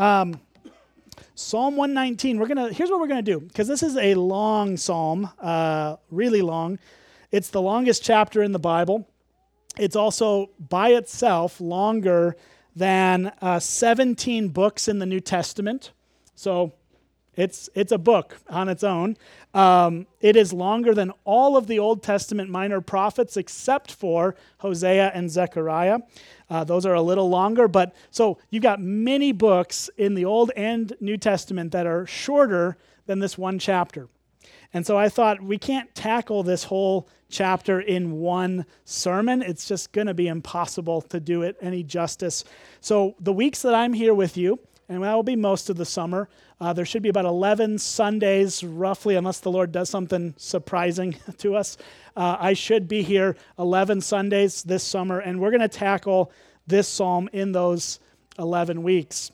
Um, Psalm 119. We're gonna. Here's what we're gonna do because this is a long psalm, uh, really long. It's the longest chapter in the Bible. It's also by itself longer than uh, 17 books in the New Testament. So it's, it's a book on its own. Um, it is longer than all of the Old Testament minor prophets except for Hosea and Zechariah. Uh, those are a little longer, but so you've got many books in the Old and New Testament that are shorter than this one chapter. And so I thought we can't tackle this whole chapter in one sermon. It's just going to be impossible to do it any justice. So the weeks that I'm here with you, and that will be most of the summer, uh, there should be about 11 Sundays, roughly, unless the Lord does something surprising to us. Uh, I should be here 11 Sundays this summer, and we're going to tackle this psalm in those 11 weeks.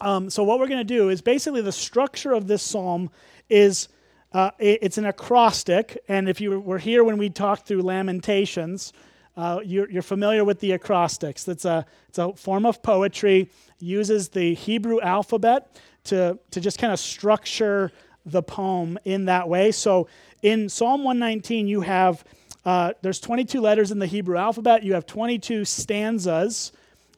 Um, so, what we're going to do is basically the structure of this psalm is uh, it's an acrostic. And if you were here when we talked through Lamentations, uh, you're, you're, familiar with the acrostics. It's a, it's a form of poetry, uses the Hebrew alphabet to, to just kind of structure the poem in that way. So in Psalm 119, you have, uh, there's 22 letters in the Hebrew alphabet, you have 22 stanzas,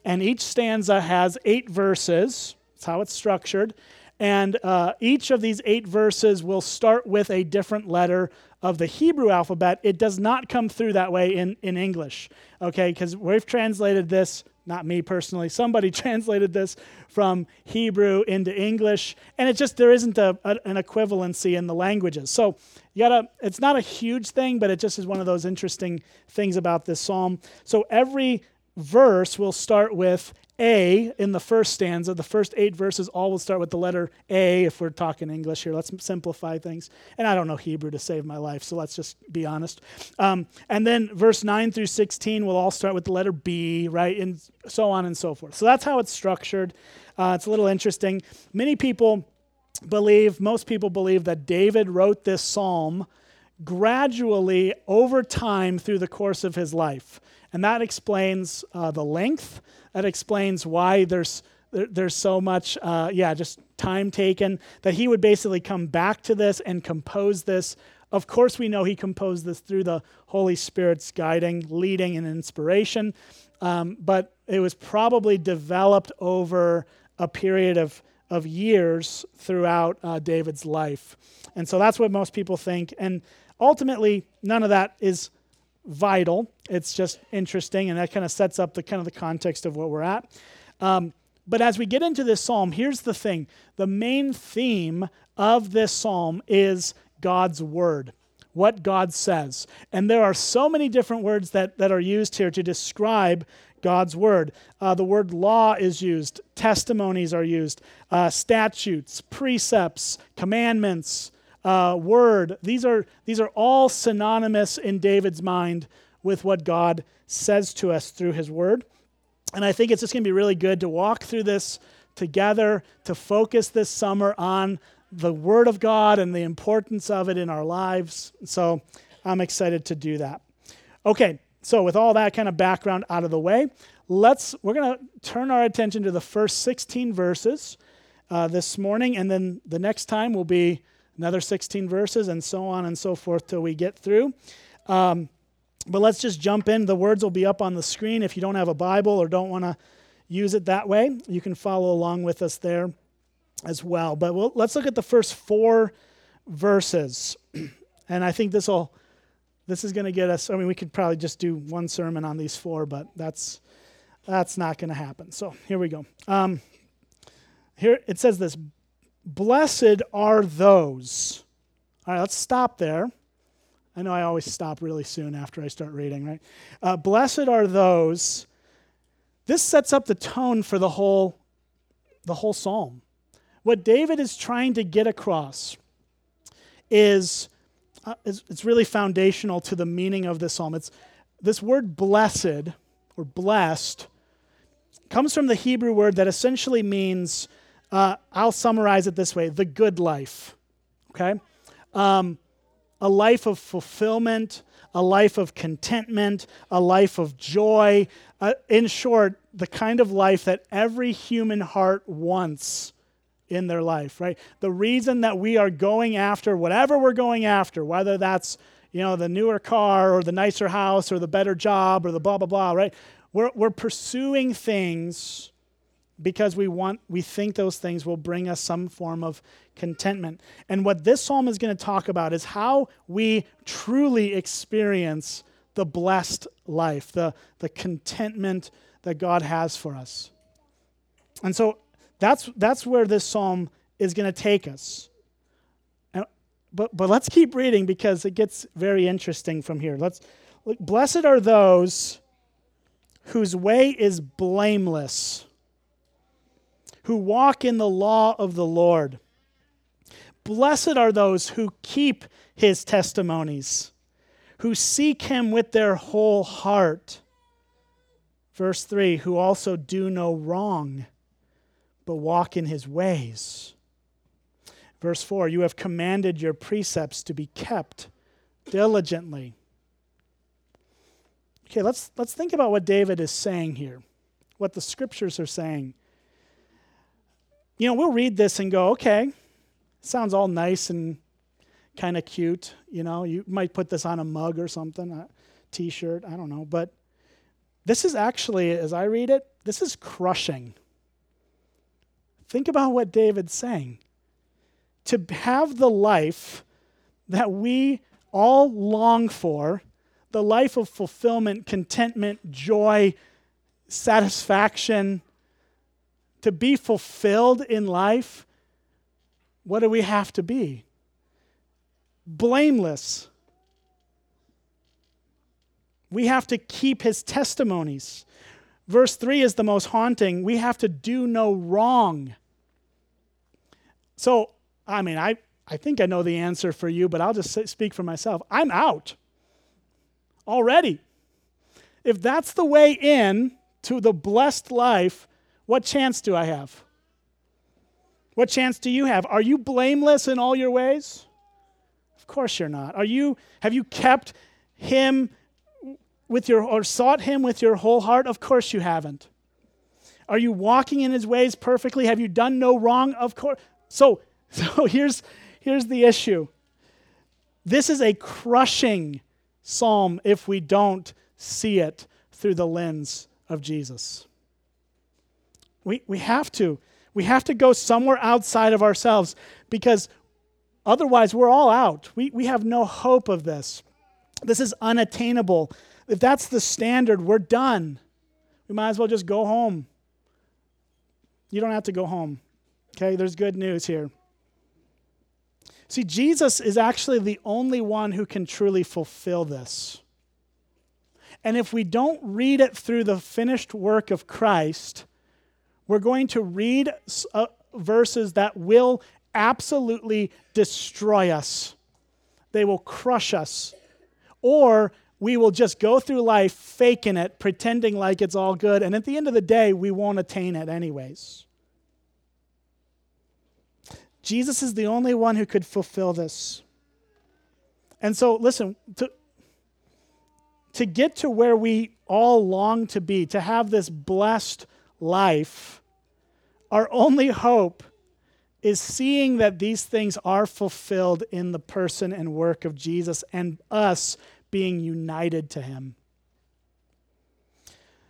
and each stanza has eight verses. That's how it's structured. And uh, each of these eight verses will start with a different letter of the Hebrew alphabet. It does not come through that way in, in English, okay? Because we've translated this not me personally, somebody translated this from Hebrew into English, and it just, there isn't a, a, an equivalency in the languages. So you gotta, it's not a huge thing, but it just is one of those interesting things about this psalm. So every verse will start with a in the first stanza. The first eight verses all will start with the letter A if we're talking English here. Let's simplify things. And I don't know Hebrew to save my life, so let's just be honest. Um, and then verse 9 through 16 will all start with the letter B, right? And so on and so forth. So that's how it's structured. Uh, it's a little interesting. Many people believe, most people believe, that David wrote this psalm gradually over time through the course of his life. And that explains uh, the length that explains why there's there's so much, uh, yeah, just time taken that he would basically come back to this and compose this. Of course, we know he composed this through the Holy Spirit's guiding, leading, and inspiration, um, but it was probably developed over a period of, of years throughout uh, David's life. And so that's what most people think. And ultimately, none of that is vital. It's just interesting, and that kind of sets up the kind of the context of what we're at. Um, but as we get into this psalm, here's the thing: the main theme of this psalm is God's word, what God says, and there are so many different words that that are used here to describe God's word. Uh, the word law is used, testimonies are used, uh, statutes, precepts, commandments uh, word. These are, these are all synonymous in David's mind with what God says to us through his word. And I think it's just going to be really good to walk through this together, to focus this summer on the word of God and the importance of it in our lives. So I'm excited to do that. Okay, so with all that kind of background out of the way, let's we're going to turn our attention to the first 16 verses uh, this morning, and then the next time will be another 16 verses, and so on and so forth till we get through. Um, but let's just jump in. The words will be up on the screen. If you don't have a Bible or don't want to use it that way, you can follow along with us there as well. But we'll, let's look at the first four verses. And I think this will this is going to get us I mean we could probably just do one sermon on these four, but that's that's not going to happen. So, here we go. Um, here it says this Blessed are those. All right, let's stop there. I know I always stop really soon after I start reading, right? Uh, blessed are those. This sets up the tone for the whole, the whole psalm. What David is trying to get across is, uh, is it's really foundational to the meaning of this psalm. It's this word blessed or blessed comes from the Hebrew word that essentially means uh, I'll summarize it this way the good life, okay? Um, a life of fulfillment, a life of contentment, a life of joy. Uh, in short, the kind of life that every human heart wants in their life, right? The reason that we are going after whatever we're going after, whether that's you know the newer car or the nicer house or the better job or the blah blah blah, right? We're, we're pursuing things because we want we think those things will bring us some form of contentment. And what this psalm is going to talk about is how we truly experience the blessed life, the, the contentment that God has for us. And so that's, that's where this psalm is going to take us. And, but, but let's keep reading because it gets very interesting from here. Let's look, blessed are those whose way is blameless, who walk in the law of the Lord. Blessed are those who keep his testimonies, who seek him with their whole heart. Verse 3 who also do no wrong, but walk in his ways. Verse 4 You have commanded your precepts to be kept diligently. Okay, let's, let's think about what David is saying here, what the scriptures are saying. You know, we'll read this and go, okay, sounds all nice and kind of cute. You know, you might put this on a mug or something, a t shirt, I don't know. But this is actually, as I read it, this is crushing. Think about what David's saying. To have the life that we all long for, the life of fulfillment, contentment, joy, satisfaction, to be fulfilled in life, what do we have to be? Blameless. We have to keep his testimonies. Verse 3 is the most haunting. We have to do no wrong. So, I mean, I, I think I know the answer for you, but I'll just speak for myself. I'm out already. If that's the way in to the blessed life, what chance do I have? What chance do you have? Are you blameless in all your ways? Of course you're not. Are you have you kept him with your or sought him with your whole heart? Of course you haven't. Are you walking in his ways perfectly? Have you done no wrong? Of course. So so here's here's the issue. This is a crushing psalm if we don't see it through the lens of Jesus. We, we have to. We have to go somewhere outside of ourselves because otherwise we're all out. We, we have no hope of this. This is unattainable. If that's the standard, we're done. We might as well just go home. You don't have to go home. Okay, there's good news here. See, Jesus is actually the only one who can truly fulfill this. And if we don't read it through the finished work of Christ, we're going to read uh, verses that will absolutely destroy us, they will crush us. Or we will just go through life faking it, pretending like it's all good, and at the end of the day, we won't attain it anyways. Jesus is the only one who could fulfill this. And so, listen, to, to get to where we all long to be, to have this blessed life, our only hope is seeing that these things are fulfilled in the person and work of Jesus and us being united to him.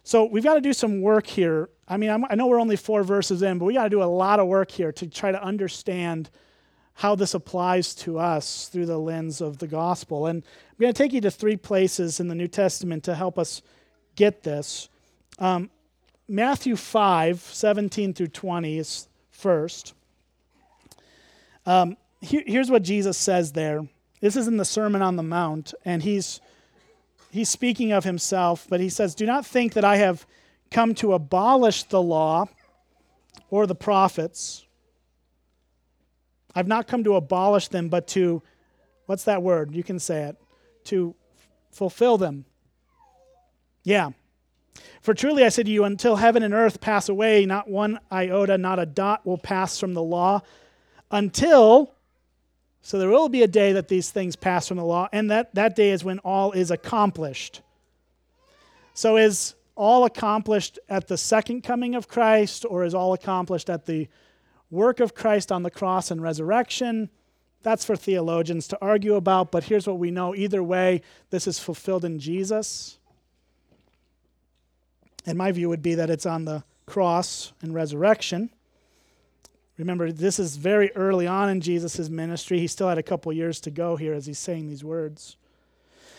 So we've got to do some work here. I mean, i know we're only four verses in, but we got to do a lot of work here to try to understand how this applies to us through the lens of the gospel. And I'm going to take you to three places in the New Testament to help us get this. Um, Matthew 5, 17 through 20 is first. Um, here, here's what Jesus says there. This is in the Sermon on the Mount, and he's, he's speaking of himself, but he says, Do not think that I have come to abolish the law or the prophets. I've not come to abolish them, but to, what's that word? You can say it. To fulfill them. Yeah. For truly I say to you, until heaven and earth pass away, not one iota, not a dot will pass from the law until, so there will be a day that these things pass from the law, and that, that day is when all is accomplished. So is all accomplished at the second coming of Christ or is all accomplished at the work of Christ on the cross and resurrection? That's for theologians to argue about, but here's what we know. Either way, this is fulfilled in Jesus. And my view would be that it's on the cross and resurrection. Remember, this is very early on in Jesus' ministry. He still had a couple years to go here as he's saying these words.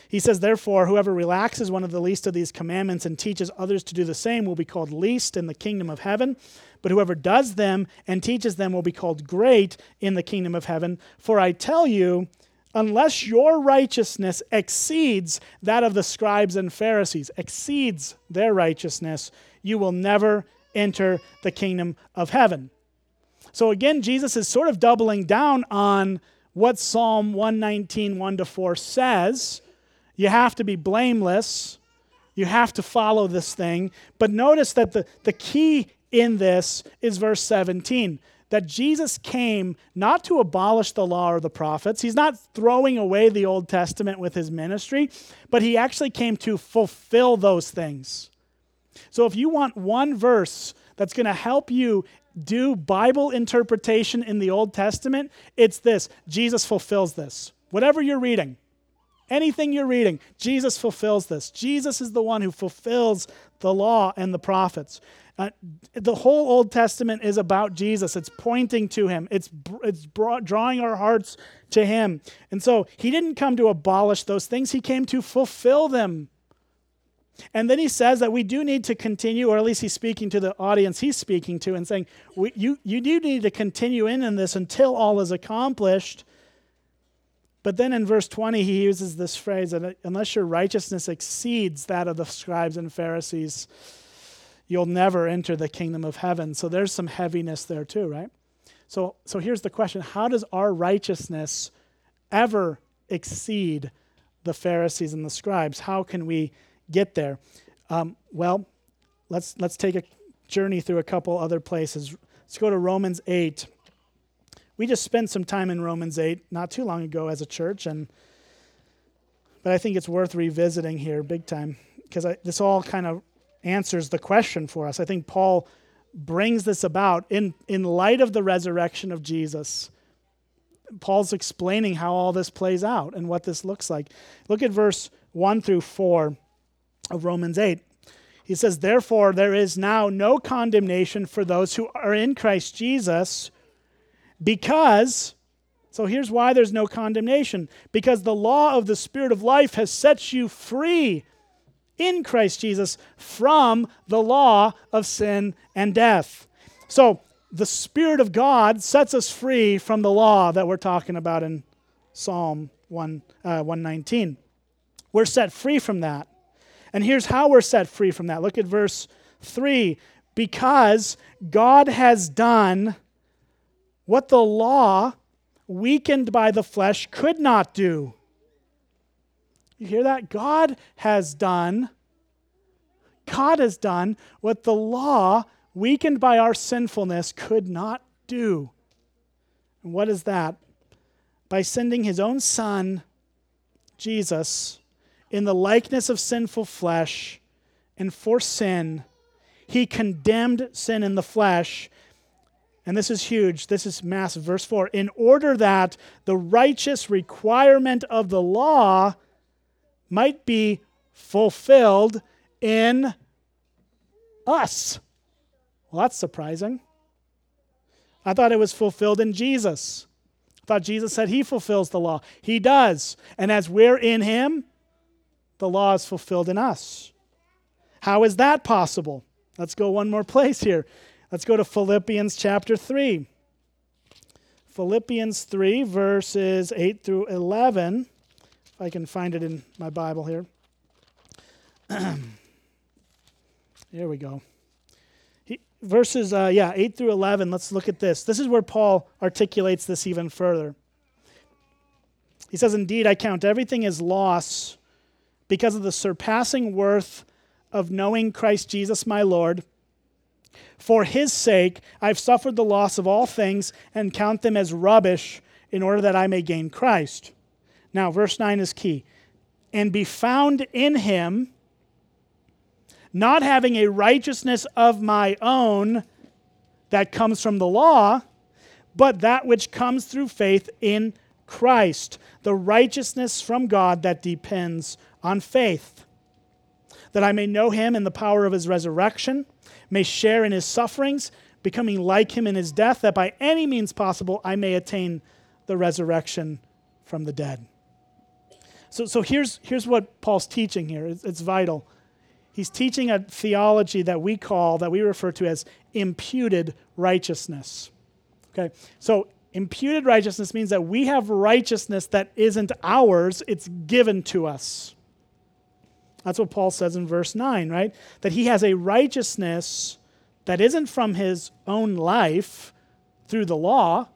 He says, Therefore, whoever relaxes one of the least of these commandments and teaches others to do the same will be called least in the kingdom of heaven. But whoever does them and teaches them will be called great in the kingdom of heaven. For I tell you, unless your righteousness exceeds that of the scribes and Pharisees, exceeds their righteousness, you will never enter the kingdom of heaven. So again, Jesus is sort of doubling down on what Psalm 119, 1 to 4 says you have to be blameless. You have to follow this thing. But notice that the, the key in this is verse 17 that Jesus came not to abolish the law or the prophets. He's not throwing away the Old Testament with his ministry, but he actually came to fulfill those things. So if you want one verse that's going to help you do Bible interpretation in the Old Testament, it's this Jesus fulfills this. Whatever you're reading, Anything you're reading, Jesus fulfills this. Jesus is the one who fulfills the law and the prophets. Uh, the whole Old Testament is about Jesus. It's pointing to him. It's it's brought, drawing our hearts to him. And so he didn't come to abolish those things. He came to fulfill them. And then he says that we do need to continue, or at least he's speaking to the audience he's speaking to, and saying, you, you do need to continue in, in this until all is accomplished. But then in verse 20, he uses this phrase unless your righteousness exceeds that of the scribes and Pharisees, you'll never enter the kingdom of heaven. So there's some heaviness there too, right? So, so here's the question How does our righteousness ever exceed the Pharisees and the scribes? How can we get there? Um, well, let's, let's take a journey through a couple other places. Let's go to Romans 8. We just spent some time in Romans 8 not too long ago as a church, and but I think it's worth revisiting here big time because this all kind of answers the question for us. I think Paul brings this about in, in light of the resurrection of Jesus. Paul's explaining how all this plays out and what this looks like. Look at verse 1 through 4 of Romans 8. He says, Therefore, there is now no condemnation for those who are in Christ Jesus because, so here's why there's no condemnation because the law of the Spirit of life has set you free in Christ Jesus from the law of sin and death. So, the Spirit of God sets us free from the law that we're talking about in Psalm 1, uh, 119. We're set free from that. And here's how we're set free from that. Look at verse 3 because God has done what the law, weakened by the flesh, could not do. You hear that? God has done, God has done what the law, weakened by our sinfulness, could not do. And what is that? By sending his own Son, Jesus, in the likeness of sinful flesh, and for sin, he condemned sin in the flesh and this is huge, this is massive. Verse 4 In order that the righteous requirement of the law might be fulfilled in us. Well, that's surprising. I thought it was fulfilled in Jesus. I thought Jesus said he fulfills the law. He does. And as we're in him, the law is fulfilled in us. How is that possible? Let's go one more place here. Let's go to Philippians chapter 3. Philippians 3, verses 8 through 11. I can find it in my Bible here. here we go. He, verses, uh, yeah, 8 through 11. Let's look at this. This is where Paul articulates this even further. He says, Indeed, I count everything as loss because of the surpassing worth of knowing Christ Jesus my Lord for his sake, I've suffered the loss of all things and count them as rubbish in order that I may gain Christ. Now, verse 9 is key. And be found in him, not having a righteousness of my own that comes from the law, but that which comes through faith in Christ, the righteousness from God that depends on faith. That I may know him in the power of his resurrection, may share in his sufferings, becoming like him in his death, that by any means possible I may attain the resurrection from the dead. So, so here's, here's what Paul's teaching here. It's, it's vital. He's teaching a theology that we call, that we refer to as imputed righteousness. Okay, so imputed righteousness means that we have righteousness that isn't ours, it's given to us. That's what Paul says in verse 9, right? That he has a righteousness that isn't from his own life through the law,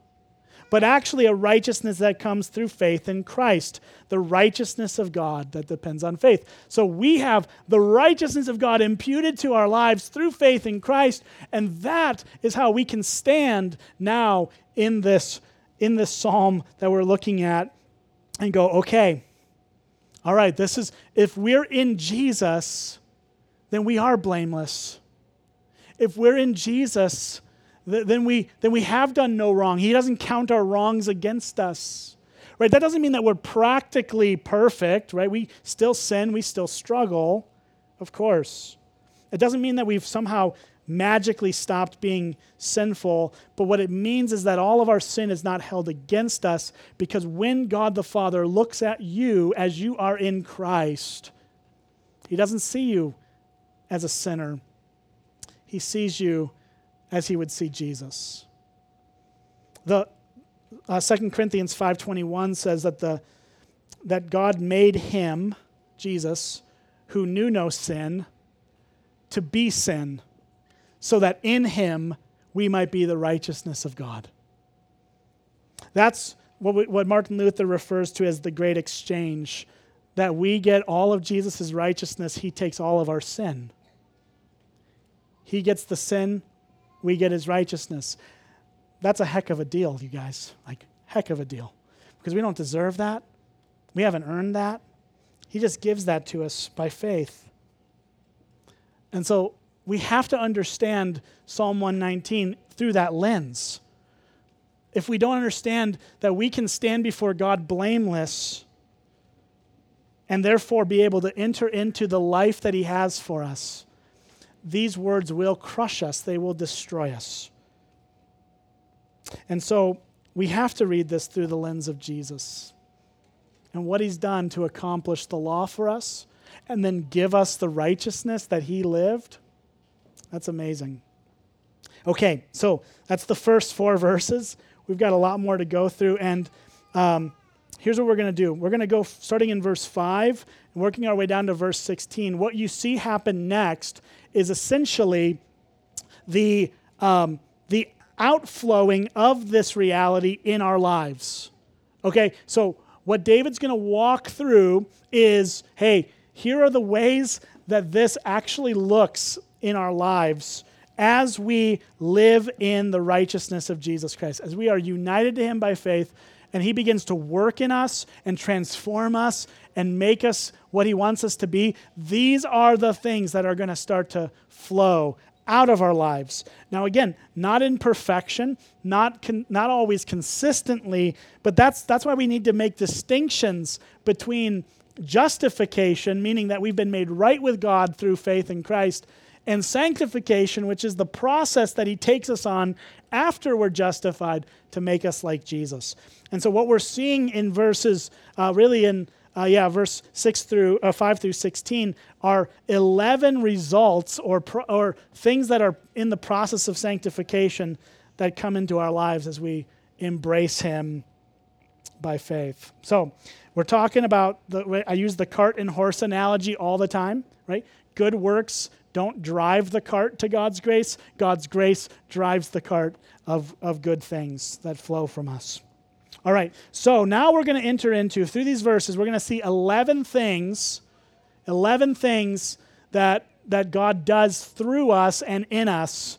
but actually a righteousness that comes through faith in Christ, the righteousness of God that depends on faith. So we have the righteousness of God imputed to our lives through faith in Christ, and that is how we can stand now in this in this psalm that we're looking at and go, okay, all right, this is if we're in Jesus, then we are blameless. If we're in Jesus, then we, then we have done no wrong. He doesn't count our wrongs against us. Right? That doesn't mean that we're practically perfect, right? We still sin, we still struggle, of course. It doesn't mean that we've somehow magically stopped being sinful, but what it means is that all of our sin is not held against us because when God the Father looks at you as you are in Christ, He doesn't see you as a sinner, He sees you as he would see Jesus. The uh, 2 Corinthians 5:21 says that the that God made him, Jesus, who knew no sin, to be sin, so that in him we might be the righteousness of God. That's what, we, what Martin Luther refers to as the great exchange that we get all of Jesus' righteousness, he takes all of our sin. He gets the sin, we get his righteousness. That's a heck of a deal, you guys. Like, heck of a deal. Because we don't deserve that. We haven't earned that. He just gives that to us by faith. And so we have to understand Psalm 119 through that lens. If we don't understand that we can stand before God blameless and therefore be able to enter into the life that He has for us, these words will crush us, they will destroy us. And so we have to read this through the lens of Jesus and what he's done to accomplish the law for us and then give us the righteousness that he lived. That's amazing. Okay, so that's the first four verses. We've got a lot more to go through. And um, here's what we're going to do we're going to go starting in verse 5 and working our way down to verse 16. What you see happen next is essentially the, um, the outflowing of this reality in our lives. Okay, so what David's going to walk through is hey, here are the ways that this actually looks in our lives as we live in the righteousness of Jesus Christ, as we are united to Him by faith, and He begins to work in us and transform us and make us what He wants us to be, these are the things that are going to start to flow out of our lives. Now, again, not in perfection, not, con- not always consistently, but that's, that's why we need to make distinctions between justification, meaning that we've been made right with God through faith in Christ, and sanctification, which is the process that He takes us on after we're justified to make us like Jesus. And so, what we're seeing in verses, uh, really in uh, yeah, verse 6 through uh, 5 through 16 are 11 results or, pro- or things that are in the process of sanctification that come into our lives as we embrace Him by faith. So, we're talking about the I use the cart and horse analogy all the time, right? Good works don't drive the cart to God's grace. God's grace drives the cart of, of good things that flow from us. All right, so now we're going to enter into, through these verses, we're going to see 11 things, 11 things that, that God does through us and in us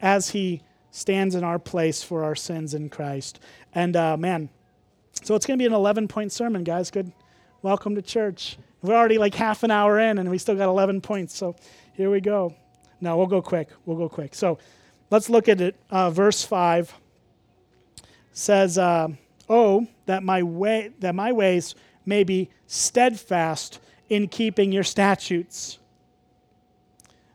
as He stands in our place for our sins in Christ. And uh, man, so it's going to be an 11 point sermon, guys. Good. Welcome to church. We're already like half an hour in and we still got 11 points. So Here we go. Now we'll go quick. We'll go quick. So let's look at it. Uh, verse 5 says, uh, Oh, that my, way, that my ways may be steadfast in keeping your statutes.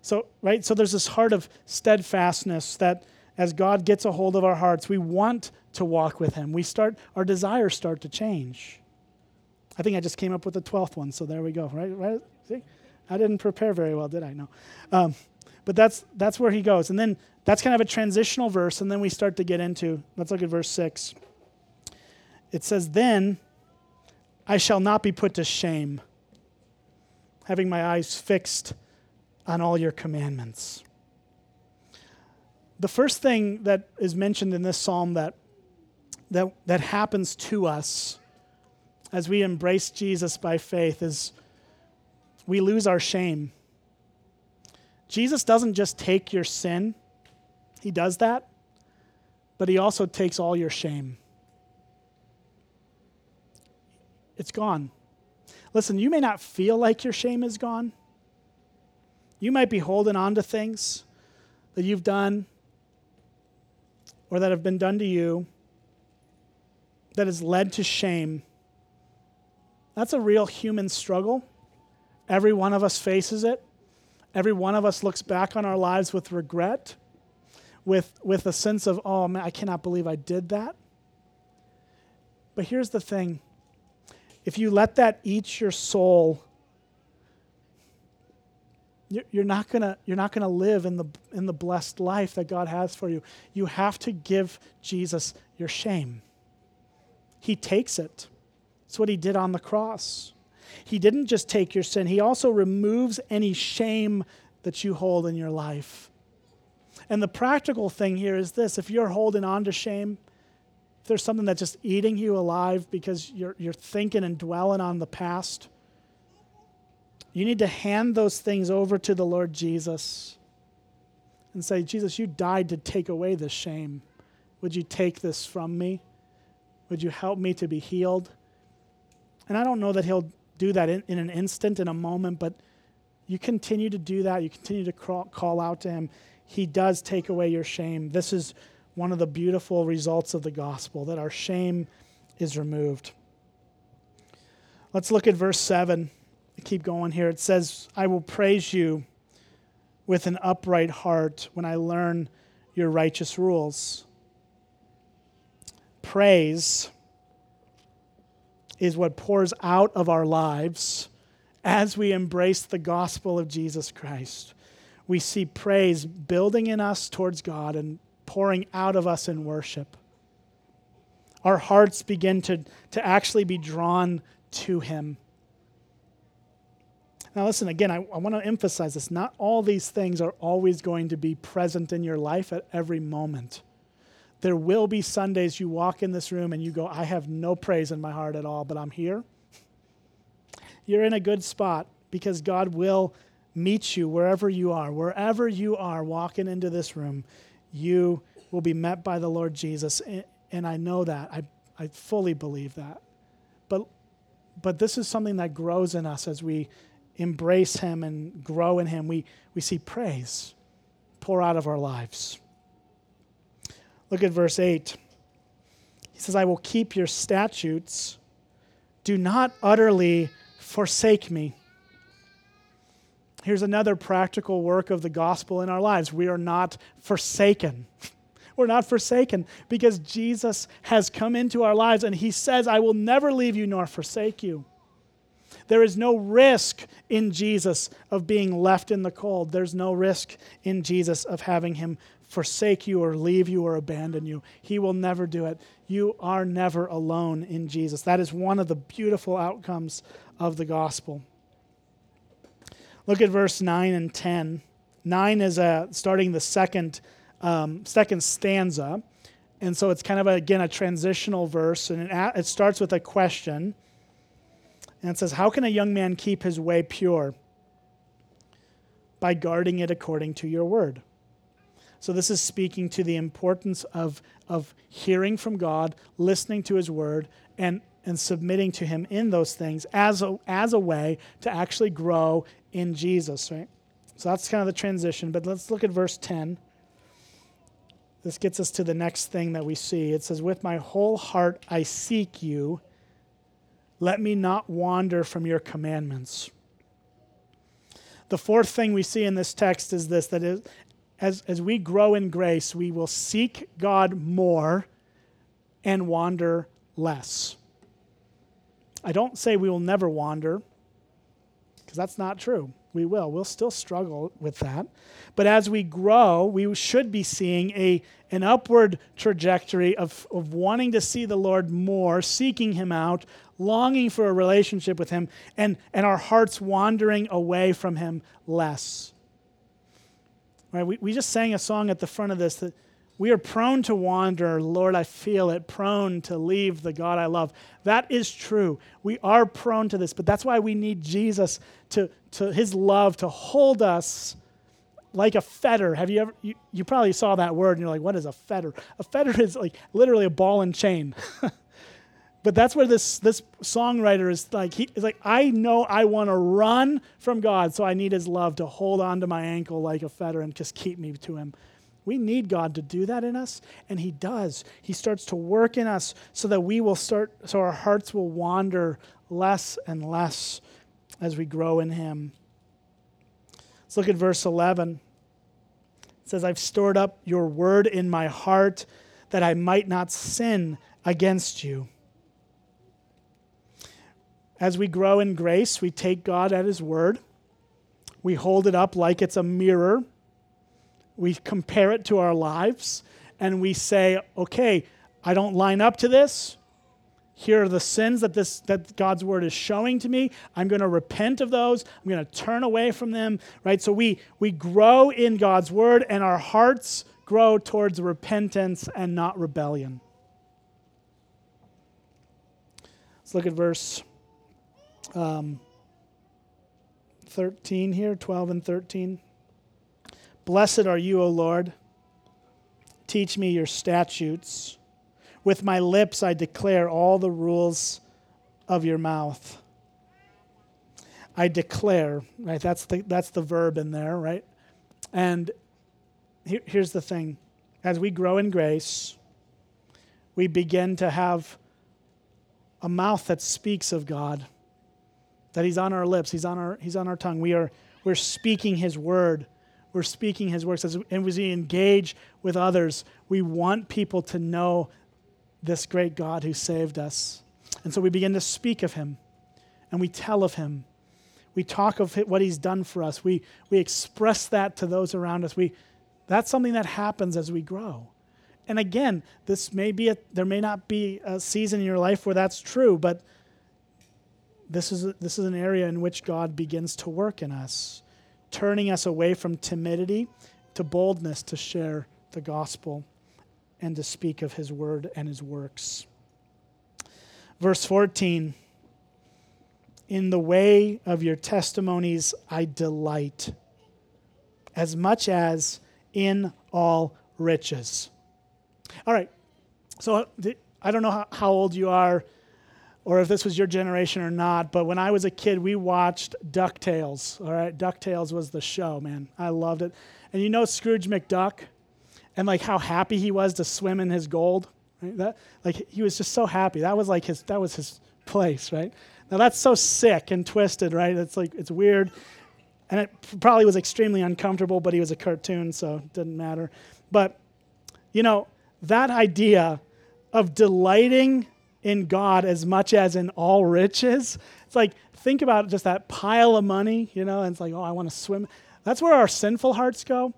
So, right? So there's this heart of steadfastness that as God gets a hold of our hearts, we want to walk with Him. We start, our desires start to change. I think I just came up with the 12th one, so there we go, right? Right? See? I didn't prepare very well, did I? No. Um, but that's, that's where he goes. And then that's kind of a transitional verse, and then we start to get into, let's look at verse 6. It says, Then I shall not be put to shame, having my eyes fixed on all your commandments. The first thing that is mentioned in this psalm that, that, that happens to us as we embrace Jesus by faith is we lose our shame. Jesus doesn't just take your sin, He does that, but He also takes all your shame. It's gone. Listen, you may not feel like your shame is gone. You might be holding on to things that you've done or that have been done to you that has led to shame. That's a real human struggle. Every one of us faces it. Every one of us looks back on our lives with regret, with, with a sense of, oh man, I cannot believe I did that. But here's the thing if you let that eat your soul, you're not gonna you're not gonna live in the in the blessed life that God has for you. You have to give Jesus your shame. He takes it. That's what he did on the cross. He didn't just take your sin, he also removes any shame that you hold in your life. And the practical thing here is this if you're holding on to shame, if there's something that's just eating you alive because you're, you're thinking and dwelling on the past, you need to hand those things over to the Lord Jesus and say, Jesus, you died to take away this shame. Would you take this from me? Would you help me to be healed? And I don't know that He'll do that in, in an instant, in a moment, but you continue to do that. You continue to crawl, call out to Him. He does take away your shame. This is one of the beautiful results of the gospel that our shame is removed. Let's look at verse 7. Keep going here. It says, I will praise you with an upright heart when I learn your righteous rules. Praise is what pours out of our lives as we embrace the gospel of Jesus Christ. We see praise building in us towards God and pouring out of us in worship. Our hearts begin to, to actually be drawn to Him. Now, listen, again, I, I want to emphasize this. Not all these things are always going to be present in your life at every moment. There will be Sundays you walk in this room and you go, I have no praise in my heart at all, but I'm here. You're in a good spot because God will meet you wherever you are. Wherever you are walking into this room, you will be met by the Lord Jesus. And I know that. I, I fully believe that. But, but this is something that grows in us as we embrace Him and grow in Him. We, we see praise pour out of our lives. Look at verse 8. He says, I will keep your statutes. Do not utterly forsake me. Here's another practical work of the gospel in our lives. We are not forsaken. We're not forsaken because Jesus has come into our lives and he says, I will never leave you nor forsake you. There is no risk in Jesus of being left in the cold. There's no risk in Jesus of having him forsake you or leave you or abandon you. He will never do it. You are never alone in Jesus. That is one of the beautiful outcomes of the gospel. Look at verse 9 and 10. 9 is a, starting the second, um, second stanza. And so it's kind of, a, again, a transitional verse. And it, it starts with a question. And it says, How can a young man keep his way pure? By guarding it according to your word. So, this is speaking to the importance of, of hearing from God, listening to his word, and, and submitting to him in those things as a, as a way to actually grow in Jesus, right? So that's kind of the transition. But let's look at verse 10. This gets us to the next thing that we see. It says, With my whole heart I seek you. Let me not wander from your commandments. The fourth thing we see in this text is this that as, as we grow in grace, we will seek God more and wander less. I don't say we will never wander, because that's not true. We will. We'll still struggle with that. But as we grow, we should be seeing a, an upward trajectory of, of wanting to see the Lord more, seeking Him out, longing for a relationship with Him, and, and our hearts wandering away from Him less. Right? We, we just sang a song at the front of this that we are prone to wander. Lord, I feel it, prone to leave the God I love. That is true. We are prone to this, but that's why we need Jesus to, to his love to hold us like a fetter. Have you ever, you, you probably saw that word and you're like, what is a fetter? A fetter is like literally a ball and chain. but that's where this, this songwriter is like, he is like, I know I want to run from God, so I need his love to hold on to my ankle like a fetter and just keep me to him. We need God to do that in us, and He does. He starts to work in us so that we will start, so our hearts will wander less and less as we grow in Him. Let's look at verse 11. It says, I've stored up your word in my heart that I might not sin against you. As we grow in grace, we take God at His word. We hold it up like it's a mirror we compare it to our lives and we say, okay, I don't line up to this. Here are the sins that, this, that God's word is showing to me. I'm going to repent of those. I'm going to turn away from them, right? So we, we grow in God's word and our hearts grow towards repentance and not rebellion. Let's look at verse um, 13 here, 12 and 13. Blessed are you, O Lord. Teach me your statutes. With my lips I declare all the rules of your mouth. I declare, right? That's the, that's the verb in there, right? And here, here's the thing as we grow in grace, we begin to have a mouth that speaks of God, that He's on our lips, He's on our, he's on our tongue. We are, we're speaking His word we're speaking his works as, and as we engage with others, we want people to know this great God who saved us. And so we begin to speak of him and we tell of him. We talk of what he's done for us. We, we express that to those around us. We, that's something that happens as we grow. And again, this may be a, there may not be a season in your life where that's true, but this is, this is an area in which God begins to work in us turning us away from timidity to boldness to share the gospel and to speak of his word and his works. Verse 14 In the way of your testimonies I delight, as much as in all riches. All right, so uh, I don't know how old you are or if this was your generation or not, but when I was a kid, we watched DuckTales. All right, DuckTales was the show, man. I loved it. And you know Scrooge McDuck, and like how happy he was to swim in his gold. Right? That like he was just so happy. That was like his that was his place, right? Now that's so sick and twisted, right? It's like it's weird, and it probably was extremely uncomfortable. But he was a cartoon, so it didn't matter. But you know that idea of delighting in God as much as in all riches. It's like, think about just that pile of money, you know, and it's like, oh, I want to swim. That's where our sinful hearts go.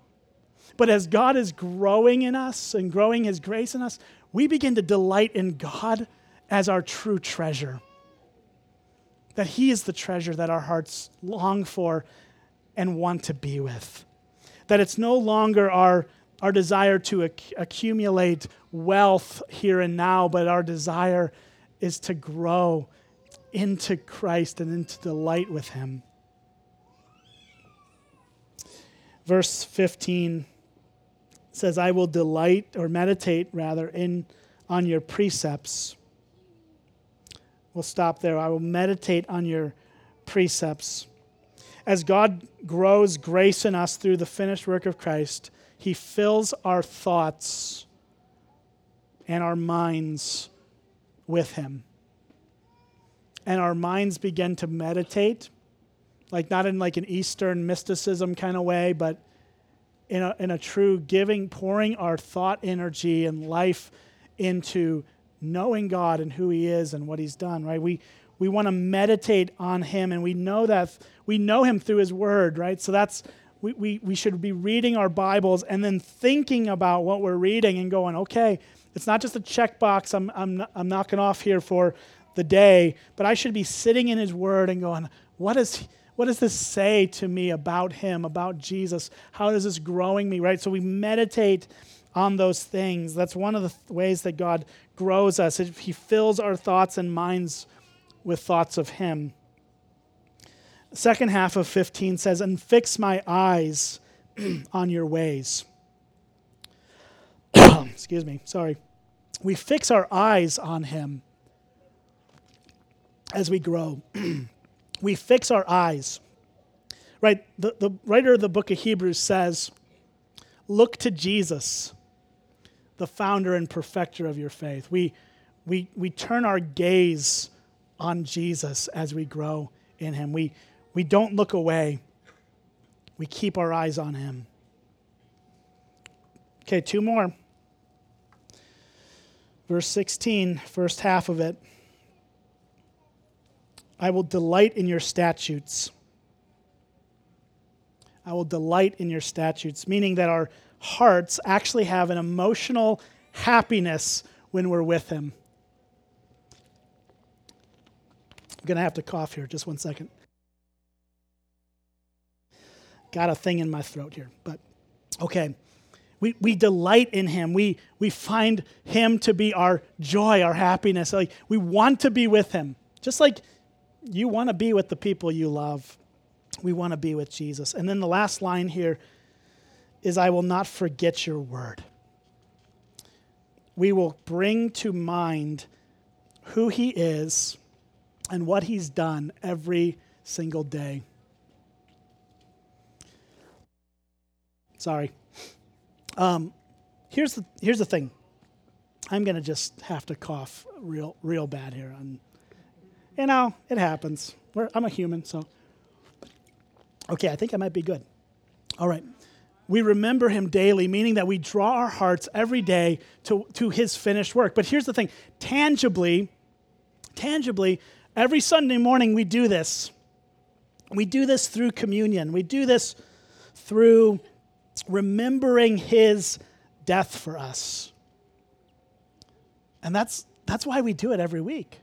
But as God is growing in us and growing His grace in us, we begin to delight in God as our true treasure. That He is the treasure that our hearts long for and want to be with. That it's no longer our our desire to ac- accumulate wealth here and now, but our desire is to grow into Christ and into delight with Him. Verse 15 says, I will delight or meditate rather in on your precepts. We'll stop there. I will meditate on your precepts. As God grows grace in us through the finished work of Christ, He fills our thoughts and our minds with Him. And our minds begin to meditate, like not in like an Eastern mysticism kind of way, but in a, in a true giving, pouring our thought energy and life into knowing God and who He is and what He's done, right? We, we want to meditate on Him, and we know that we know Him through His Word, right? So that's, we, we, we should be reading our Bibles and then thinking about what we're reading and going, okay, it's not just a checkbox I'm, I'm, I'm knocking off here for the day, but I should be sitting in His Word and going, what is, what does this say to me about Him, about Jesus? How is this growing me, right? So we meditate on those things. That's one of the th- ways that God grows us. He fills our thoughts and minds with thoughts of Him. Second half of 15 says, And fix my eyes on your ways. Excuse me, sorry. We fix our eyes on Him as we grow. we fix our eyes. Right? The, the writer of the book of Hebrews says, Look to Jesus the founder and perfecter of your faith. We, we, we turn our gaze on Jesus as we grow in him. We, we don't look away, we keep our eyes on him. Okay, two more. Verse 16, first half of it. I will delight in your statutes. I will delight in your statutes, meaning that our hearts actually have an emotional happiness when we're with Him. I'm going to have to cough here, just one second. Got a thing in my throat here, but okay. We, we delight in him. We, we find him to be our joy, our happiness. Like we want to be with him. Just like you want to be with the people you love, we want to be with Jesus. And then the last line here is I will not forget your word. We will bring to mind who he is and what he's done every single day. Sorry. Um, here's, the, here's the thing. I'm to just have to cough real, real bad here. And, you know, it happens. We're, I'm a human, so. Okay, I think I might be good. All right we remember him daily, meaning that we draw our hearts every day to, to his finished work. But here's the thing tangibly, tangibly, every Sunday morning we do this. We do this through communion, we do this through remembering his death for us. And that's, that's why we do it every week.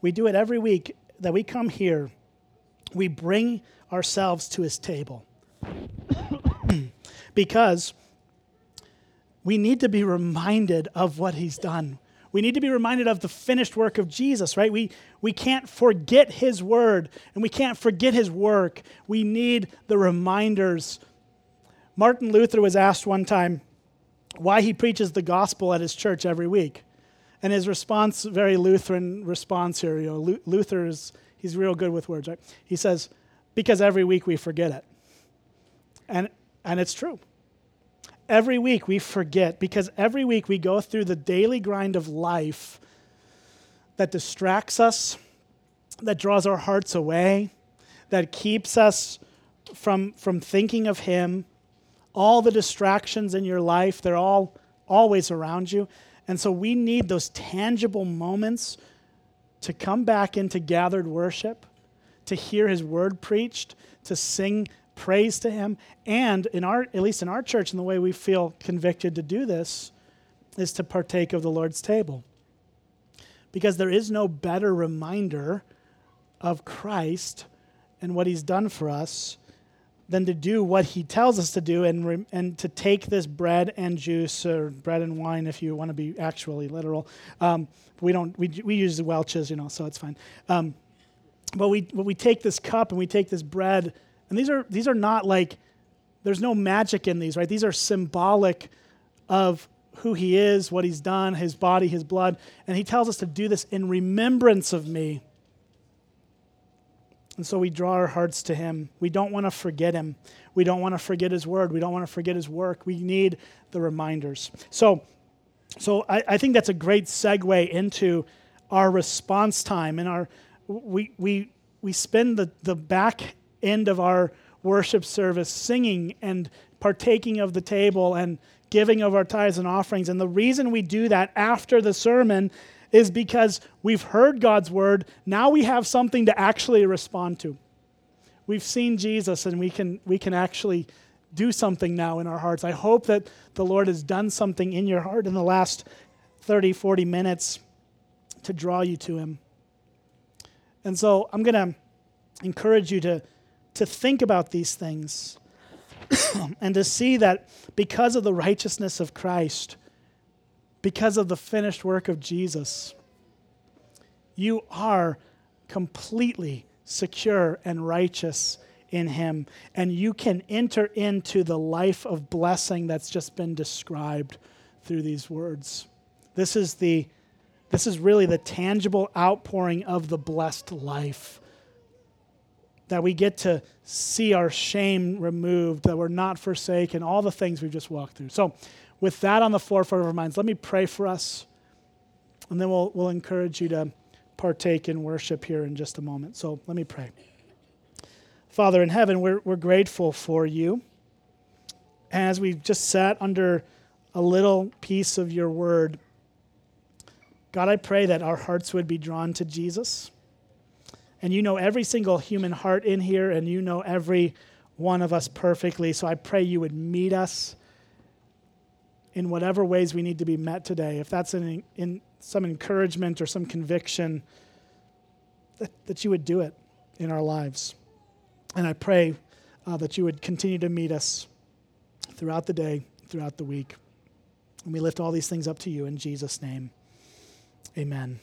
We do it every week that we come here, we bring ourselves to his table because we need to be reminded of what he's done. We need to be reminded of the finished work of Jesus, right? We, we can't forget his word and we can't forget his work. We need the reminders. Martin Luther was asked one time why he preaches the gospel at his church every week. And his response, very Lutheran response here, you know, Luther is, he's real good with words, right? He says, because every week we forget it. And and it's true. Every week we forget because every week we go through the daily grind of life that distracts us, that draws our hearts away, that keeps us from, from thinking of Him. All the distractions in your life, they're all always around you. And so we need those tangible moments to come back into gathered worship, to hear His word preached, to sing praise to him and in our at least in our church and the way we feel convicted to do this is to partake of the lord's table because there is no better reminder of christ and what he's done for us than to do what he tells us to do and, and to take this bread and juice or bread and wine if you want to be actually literal um, we don't we, we use the welch's you know so it's fine um, but we, but we take this cup and we take this bread and these are, these are not like, there's no magic in these, right? These are symbolic of who he is, what he's done, his body, his blood. And he tells us to do this in remembrance of me. And so we draw our hearts to Him. We don't want to forget Him. We don't want to forget His word. We don't want to forget His work. We need the reminders. So, so I, I think that's a great segue into our response time and our we we we spend the, the back end of our worship service singing and partaking of the table and giving of our tithes and offerings. And the reason we do that after the sermon is because we've heard God's word. Now we have something to actually respond to. We've seen Jesus and we can, we can actually do something now in our hearts. I hope that the Lord has done something in your heart in the last 30, 40 minutes to draw you to Him. And so I'm going to encourage you to, to think about these things and to see that because of the righteousness of Christ, because of the finished work of Jesus, you are completely secure and righteous in Him. And you can enter into the life of blessing that's just been described through these words. This is, the, this is really the tangible outpouring of the blessed life. That we get to see our shame removed, that we're not forsaken, all the things we've just walked through. So, with that on the forefront of our minds, let me pray for us, and then we'll, we'll encourage you to partake in worship here in just a moment. So let me pray. Father in heaven, we're, we're grateful for you. As we've just sat under a little piece of your word, God, I pray that our hearts would be drawn to Jesus. And you know every single human heart in here, and you know every one of us perfectly. So I pray you would meet us in whatever ways we need to be met today, if that's in, in some encouragement or some conviction, that, that you would do it in our lives. And I pray uh, that you would continue to meet us throughout the day, throughout the week. And we lift all these things up to you in Jesus' name. Amen.